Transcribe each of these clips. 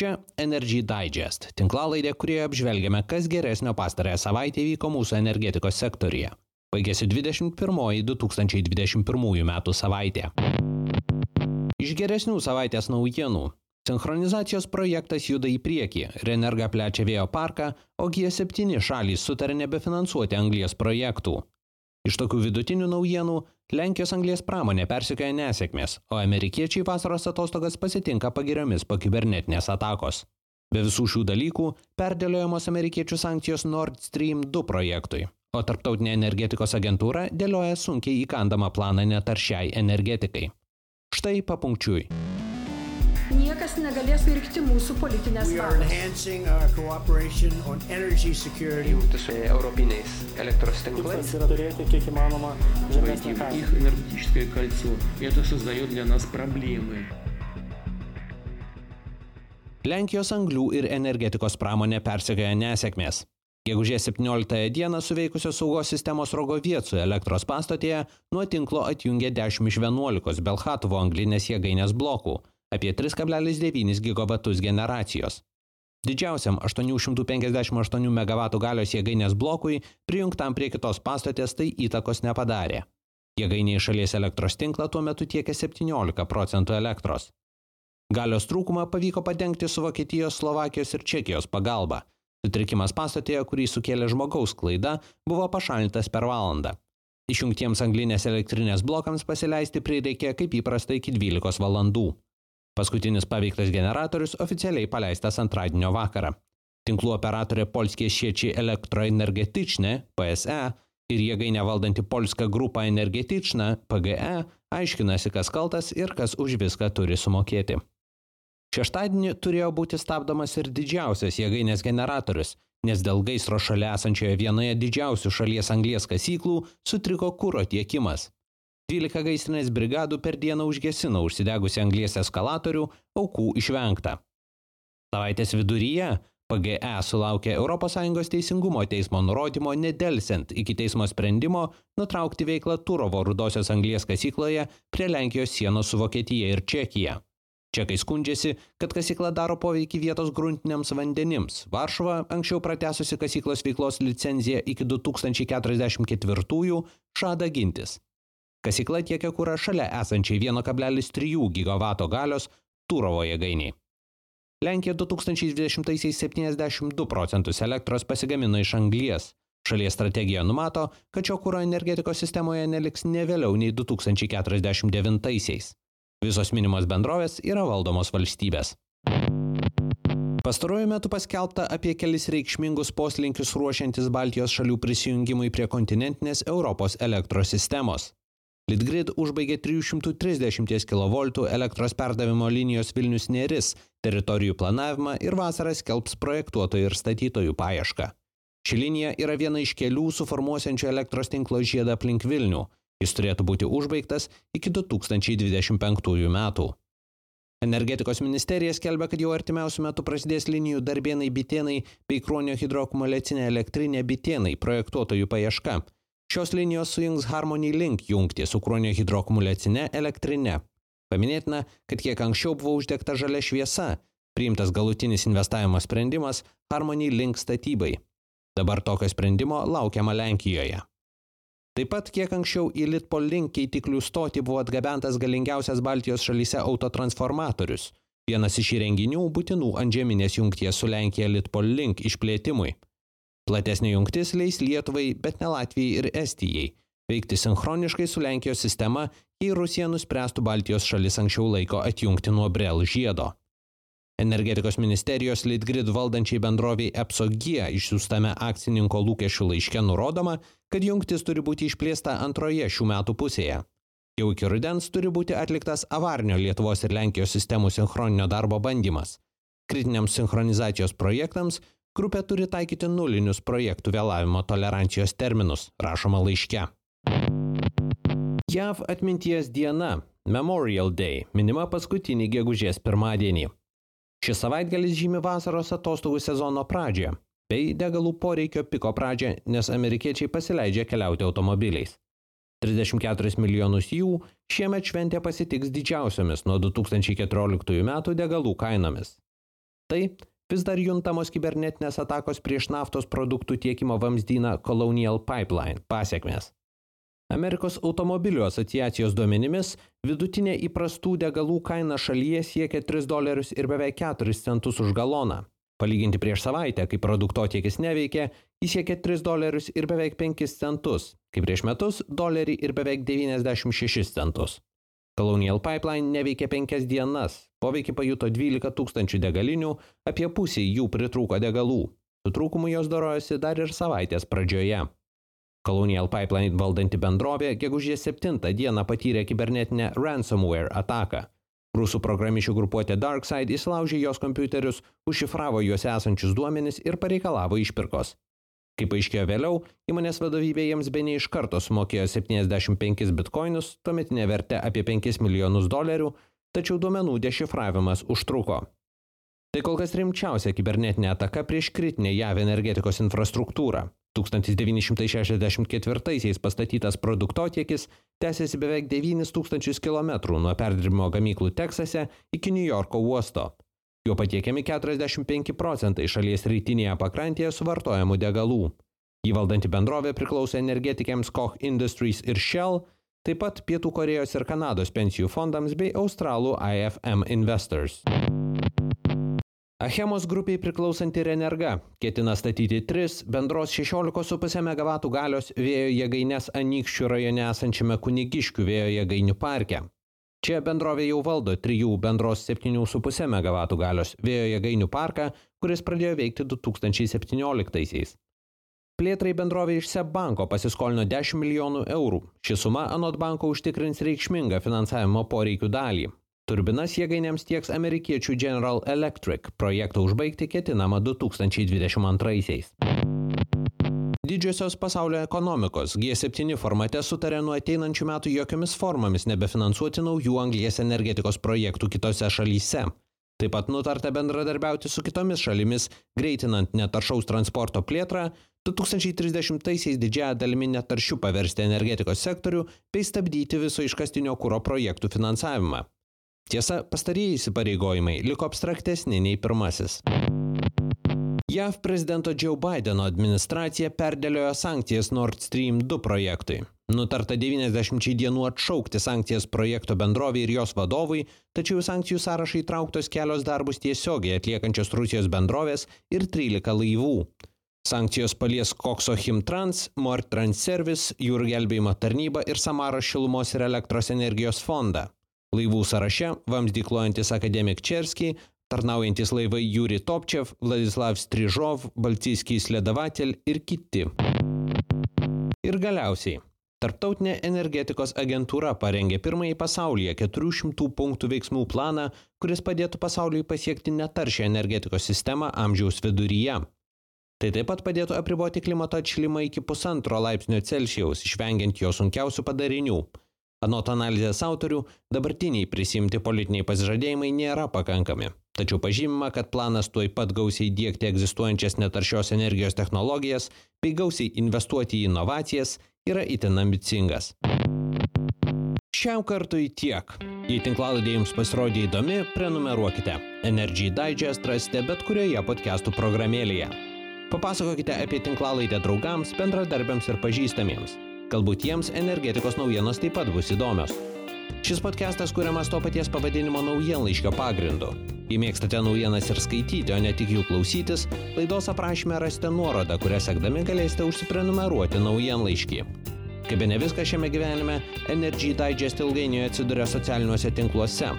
Čia Energy Digest, tinklalaidė, kurioje apžvelgiame, kas geresnio pastarąją savaitę įvyko mūsų energetikos sektorija. Baigėsi 21-2021 metų savaitė. Iš geresnių savaitės naujienų. Sinchronizacijos projektas juda į priekį, Renerga plečia vėjo parką, o G7 šalys sutarė nebefinansuoti anglijas projektų. Iš tokių vidutinių naujienų Lenkijos anglės pramonė persikėja nesėkmės, o amerikiečiai vasaros atostogas pasitinka pagiriomis po kibernetinės atakos. Be visų šių dalykų perdėliojamos amerikiečių sankcijos Nord Stream 2 projektui, o Tarptautinė energetikos agentūra dėlioja sunkiai įkandamą planą netaršiai energetikai. Štai papunkčiui niekas negalės virkti mūsų politinės valios. Jungti su europiniais elektros tinklais. yra turėti kiek įmanoma žemesnį kainą. Их энергетическое кольцо. Это создает для нас проблемы. Lenkijos anglių ir energetikos pramonė persekioja nesėkmės. Gegužės 17 dieną suveikusios saugos sistemos Rogoviecų elektros pastotėje nuo tinklo atjungė 10 iš 11 Belhatovo anglinės jėgainės blokų, apie 3,9 gigabatus generacijos. Didžiausiam 858 MW galios jėgainės blokui prijungtam prie kitos pastotės tai įtakos nepadarė. Jėgainiai šalies elektros tinklą tuo metu tiekia 17 procentų elektros. Galios trūkumą pavyko padengti su Vokietijos, Slovakijos ir Čekijos pagalba. Sutrikimas pastotėje, kurį sukėlė žmogaus klaida, buvo pašalintas per valandą. Išjungtiems anglinės elektrinės blokams pasileisti prireikė kaip įprasta iki 12 valandų. Paskutinis paveiktas generatorius oficialiai paleistas antradienio vakarą. Tinklų operatorė Polskė Šiečiai elektroenergetične PSE ir jėgainę valdanti Polska grupa energetična PGE aiškinasi, kas kaltas ir kas už viską turi sumokėti. Šeštadienį turėjo būti stabdomas ir didžiausias jėgainės generatorius, nes dėl gaisro šalia esančioje vienoje didžiausių šalies anglies kasyklų sutriko kūro tiekimas. 12 gaisrinės brigadų per dieną užgesino užsidegusi anglies eskalatorių, aukų išvengta. Savaitės viduryje PGE sulaukė ES teisingumo teismo nurodymo nedelsiant iki teismo sprendimo nutraukti veiklą Turovo rudosios anglies kasykloje prie Lenkijos sienos su Vokietija ir Čekija. Čekai skundžiasi, kad kasykla daro poveikį vietos gruntiniams vandenims. Varšuva, anksčiau pratesusi kasyklos veiklos licenciją iki 2044-ųjų, žada gintis. Kasykla tiekia kūrą šalia esančiai 1,3 GW galios Turovo jėgainiai. Lenkija 2020-aisiais 72 procentus elektros pasigamino iš anglies. Šalies strategija numato, kad šio kūro energetikos sistemoje neliks ne vėliau nei 2049-aisiais. Visos minimos bendrovės yra valdomos valstybės. Pastaruoju metu paskelbta apie kelis reikšmingus poslinkius ruošiantis Baltijos šalių prisijungimui prie kontinentinės Europos elektros sistemos. Litgrid užbaigė 330 kV elektros perdavimo linijos Vilnius Neris teritorijų planavimą ir vasarą skelbs projektuotojų ir statytojų paiešką. Ši linija yra viena iš kelių suformuosiančių elektros tinklo žiedą aplink Vilnių. Jis turėtų būti užbaigtas iki 2025 metų. Energetikos ministerija skelbia, kad jau artimiausių metų prasidės linijų darbėnai bitėnai bei kruonio hidroakumuliacinė elektrinė bitėnai projektuotojų paieška. Šios linijos sujungs Harmony Link jungti su kruonio hidroakumuliacinė elektrinė. Paminėtina, kad kiek anksčiau buvo uždegta žalia šviesa, priimtas galutinis investavimo sprendimas Harmony Link statybai. Dabar tokio sprendimo laukiama Lenkijoje. Taip pat kiek anksčiau į Litpol Link keitiklių stotį buvo atgabentas galingiausias Baltijos šalyse autotransformatorius, vienas iš įrenginių būtinų antžeminės jungties su Lenkija Litpol Link išplėtimui. Platesnė jungtis leis Lietuvai, bet ne Latvijai ir Estijai veikti sinchroniškai su Lenkijos sistema, jei Rusija nuspręstų Baltijos šalis anksčiau laiko atjungti nuo Brel žiedo. Energetikos ministerijos Litgrid valdančiai bendroviai EPSOG išsiųstame akcininko lūkesčių laiške nurodoma, kad jungtis turi būti išplėsta antroje šių metų pusėje. Jau iki rudens turi būti atliktas avarnio Lietuvos ir Lenkijos sistemų sinchroninio darbo bandymas. Kritiniams sinchronizacijos projektams Grupė turi taikyti nulinius projektų vėlavimo tolerancijos terminus, rašoma laiške. JAV atminties diena Memorial Day minima paskutinį gegužės pirmadienį. Šis savaitgalis žymi vasaros atostogų sezono pradžią bei degalų poreikio piko pradžią, nes amerikiečiai pasileidžia keliauti automobiliais. 34 milijonus jų šiemet šventė pasitiks didžiausiomis nuo 2014 metų degalų kainomis. Tai vis dar juntamos kibernetinės atakos prieš naftos produktų tiekimo vamzdyną Colonial Pipeline pasiekmes. Amerikos automobilių asociacijos duomenimis vidutinė įprastų degalų kaina šalyje siekia 3 dolerius ir beveik 4 centus už galoną. Palyginti prieš savaitę, kai produktotiekis neveikė, jis siekė 3 dolerius ir beveik 5 centus, kai prieš metus dolerį ir beveik 96 centus. Colonial Pipeline neveikė penkias dienas, poveikį pajuto 12 tūkstančių degalinių, apie pusį jų pritrūko degalų. Su trūkumu jos darojosi dar ir savaitės pradžioje. Colonial Pipeline valdanti bendrovė gegužės 7 dieną patyrė kibernetinę ransomware ataką. Rusų programišių grupuotė DarkSide įsilaužė jos kompiuterius, užšifravo juose esančius duomenis ir pareikalavo išpirkos. Kaip aiškėjo vėliau, įmonės vadovybė jiems be ne iš karto sumokėjo 75 bitkoinus, tuometinė vertė apie 5 milijonus dolerių, tačiau duomenų dešifravimas užtruko. Tai kol kas rimčiausia kibernetinė ataka prieš kritinę JAV energetikos infrastruktūrą. 1964-aisiais pastatytas produktotiekis tęsiasi beveik 9000 km nuo perdirbimo gamyklų Teksase iki New Yorko uosto. Juo patiekiami 45 procentai šalies rytinėje pakrantėje suvartojamų degalų. Įvaldanti bendrovė priklauso energetikėms Koch Industries ir Shell, taip pat Pietų Korejos ir Kanados pensijų fondams bei Australų IFM Investors. Achemos grupiai priklausanti Renerga ketina statyti tris bendros 16,5 MW galios vėjo jėgainės Anykščių rajone esančiame Kunigiškių vėjo jėgainių parke. Čia bendrovė jau valdo 3 bendros 7,5 MW galios vėjo jėgainių parką, kuris pradėjo veikti 2017-aisiais. Plėtrai bendrovė iš SEB banko pasiskolino 10 milijonų eurų. Ši suma anot banko užtikrins reikšmingą finansavimo poreikių dalį. Turbinas jėgainėms tieks amerikiečių General Electric, projektą užbaigti ketinama 2022-aisiais. Didžiosios pasaulio ekonomikos G7 formate sutarė nuo ateinančių metų jokiomis formomis nebefinansuoti naujų anglies energetikos projektų kitose šalyse. Taip pat nutarta bendradarbiauti su kitomis šalimis, greitinant netaršaus transporto plėtrą, 2030-aisiais didžiąją dalimi netaršių paversti energetikos sektorių bei stabdyti viso iškastinio kūro projektų finansavimą. Tiesa, pastarieji įsipareigojimai liko abstraktesni nei pirmasis. JAV prezidento Joe Bideno administracija perdėliojo sankcijas Nord Stream 2 projektui. Nutarta 90 dienų atšaukti sankcijas projekto bendrovai ir jos vadovui, tačiau sankcijų sąrašai trauktos kelios darbus tiesiogiai atliekančios Rusijos bendrovės ir 13 laivų. Sankcijos palies Kokso Himtrans, Mort Trans Service, jūrų gelbėjimo tarnyba ir Samaro šilumos ir elektros energijos fondą. Laivų sąraše vamzdyklojantis Akademik Čerskiai, tarnaujantis laivai Jūri Topčev, Vladislav Strižov, Balcijskis Ledavatel ir kiti. Ir galiausiai, Tarptautinė energetikos agentūra parengė pirmąjį pasaulyje 400 punktų veiksmų planą, kuris padėtų pasauliui pasiekti netaršią energetikos sistemą amžiaus viduryje. Tai taip pat padėtų apriboti klimato atšilimą iki pusantro laipsnio Celsijaus, išvengiant jo sunkiausių padarinių. Anot analizės autorių, dabartiniai prisimti politiniai pasižadėjimai nėra pakankami. Tačiau pažymima, kad planas tuoj pat gausiai dėkti egzistuojančias netaršios energijos technologijas bei gausiai investuoti į inovacijas yra itin ambicingas. Šiam kartui tiek. Jei tinklaladė jums pasirodė įdomi, prenumeruokite. Energy Digest rasite bet kurioje podcastų programėlėje. Papasakokite apie tinklalaidę draugams, bendradarbiams ir pažįstamiems. Galbūt jiems energetikos naujienos taip pat bus įdomios. Šis podcastas kuriamas to paties pavadinimo naujienlaiškio pagrindu. Jei mėgstate naujienas ir skaityti, o ne tik jų klausytis, laidos aprašymę rasite nuorodą, kurią sekdami galėsite užsiprenumeruoti naujienlaiškį. Kaip ne viskas šiame gyvenime, Energy Digest ilgainiui atsiduria socialiniuose tinkluose.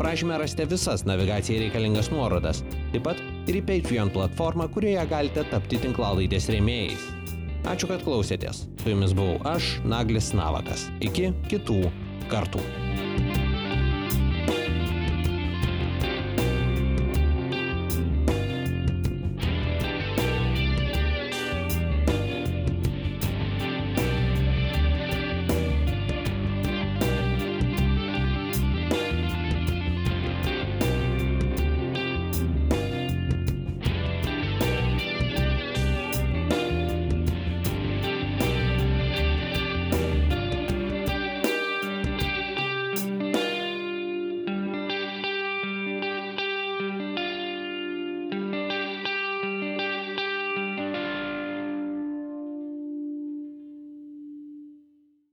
Prašymę rasite visas navigacijai reikalingas nuorodas, taip pat ir į Patreon platformą, kurioje galite tapti tinklalaidės rėmėjais. Ačiū, kad klausėtės. Su jumis buvau aš, Naglis Navakas. Iki kitų kartų.